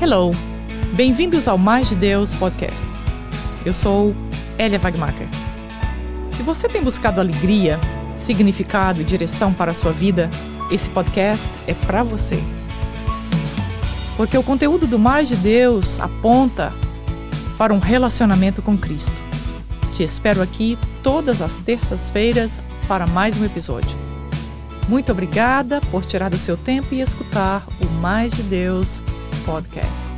Hello! Bem-vindos ao Mais de Deus podcast. Eu sou Elia Wagmacher. Se você tem buscado alegria, significado e direção para a sua vida, esse podcast é para você. Porque o conteúdo do Mais de Deus aponta para um relacionamento com Cristo. Te espero aqui todas as terças-feiras para mais um episódio. Muito obrigada por tirar do seu tempo e escutar o Mais de Deus podcast.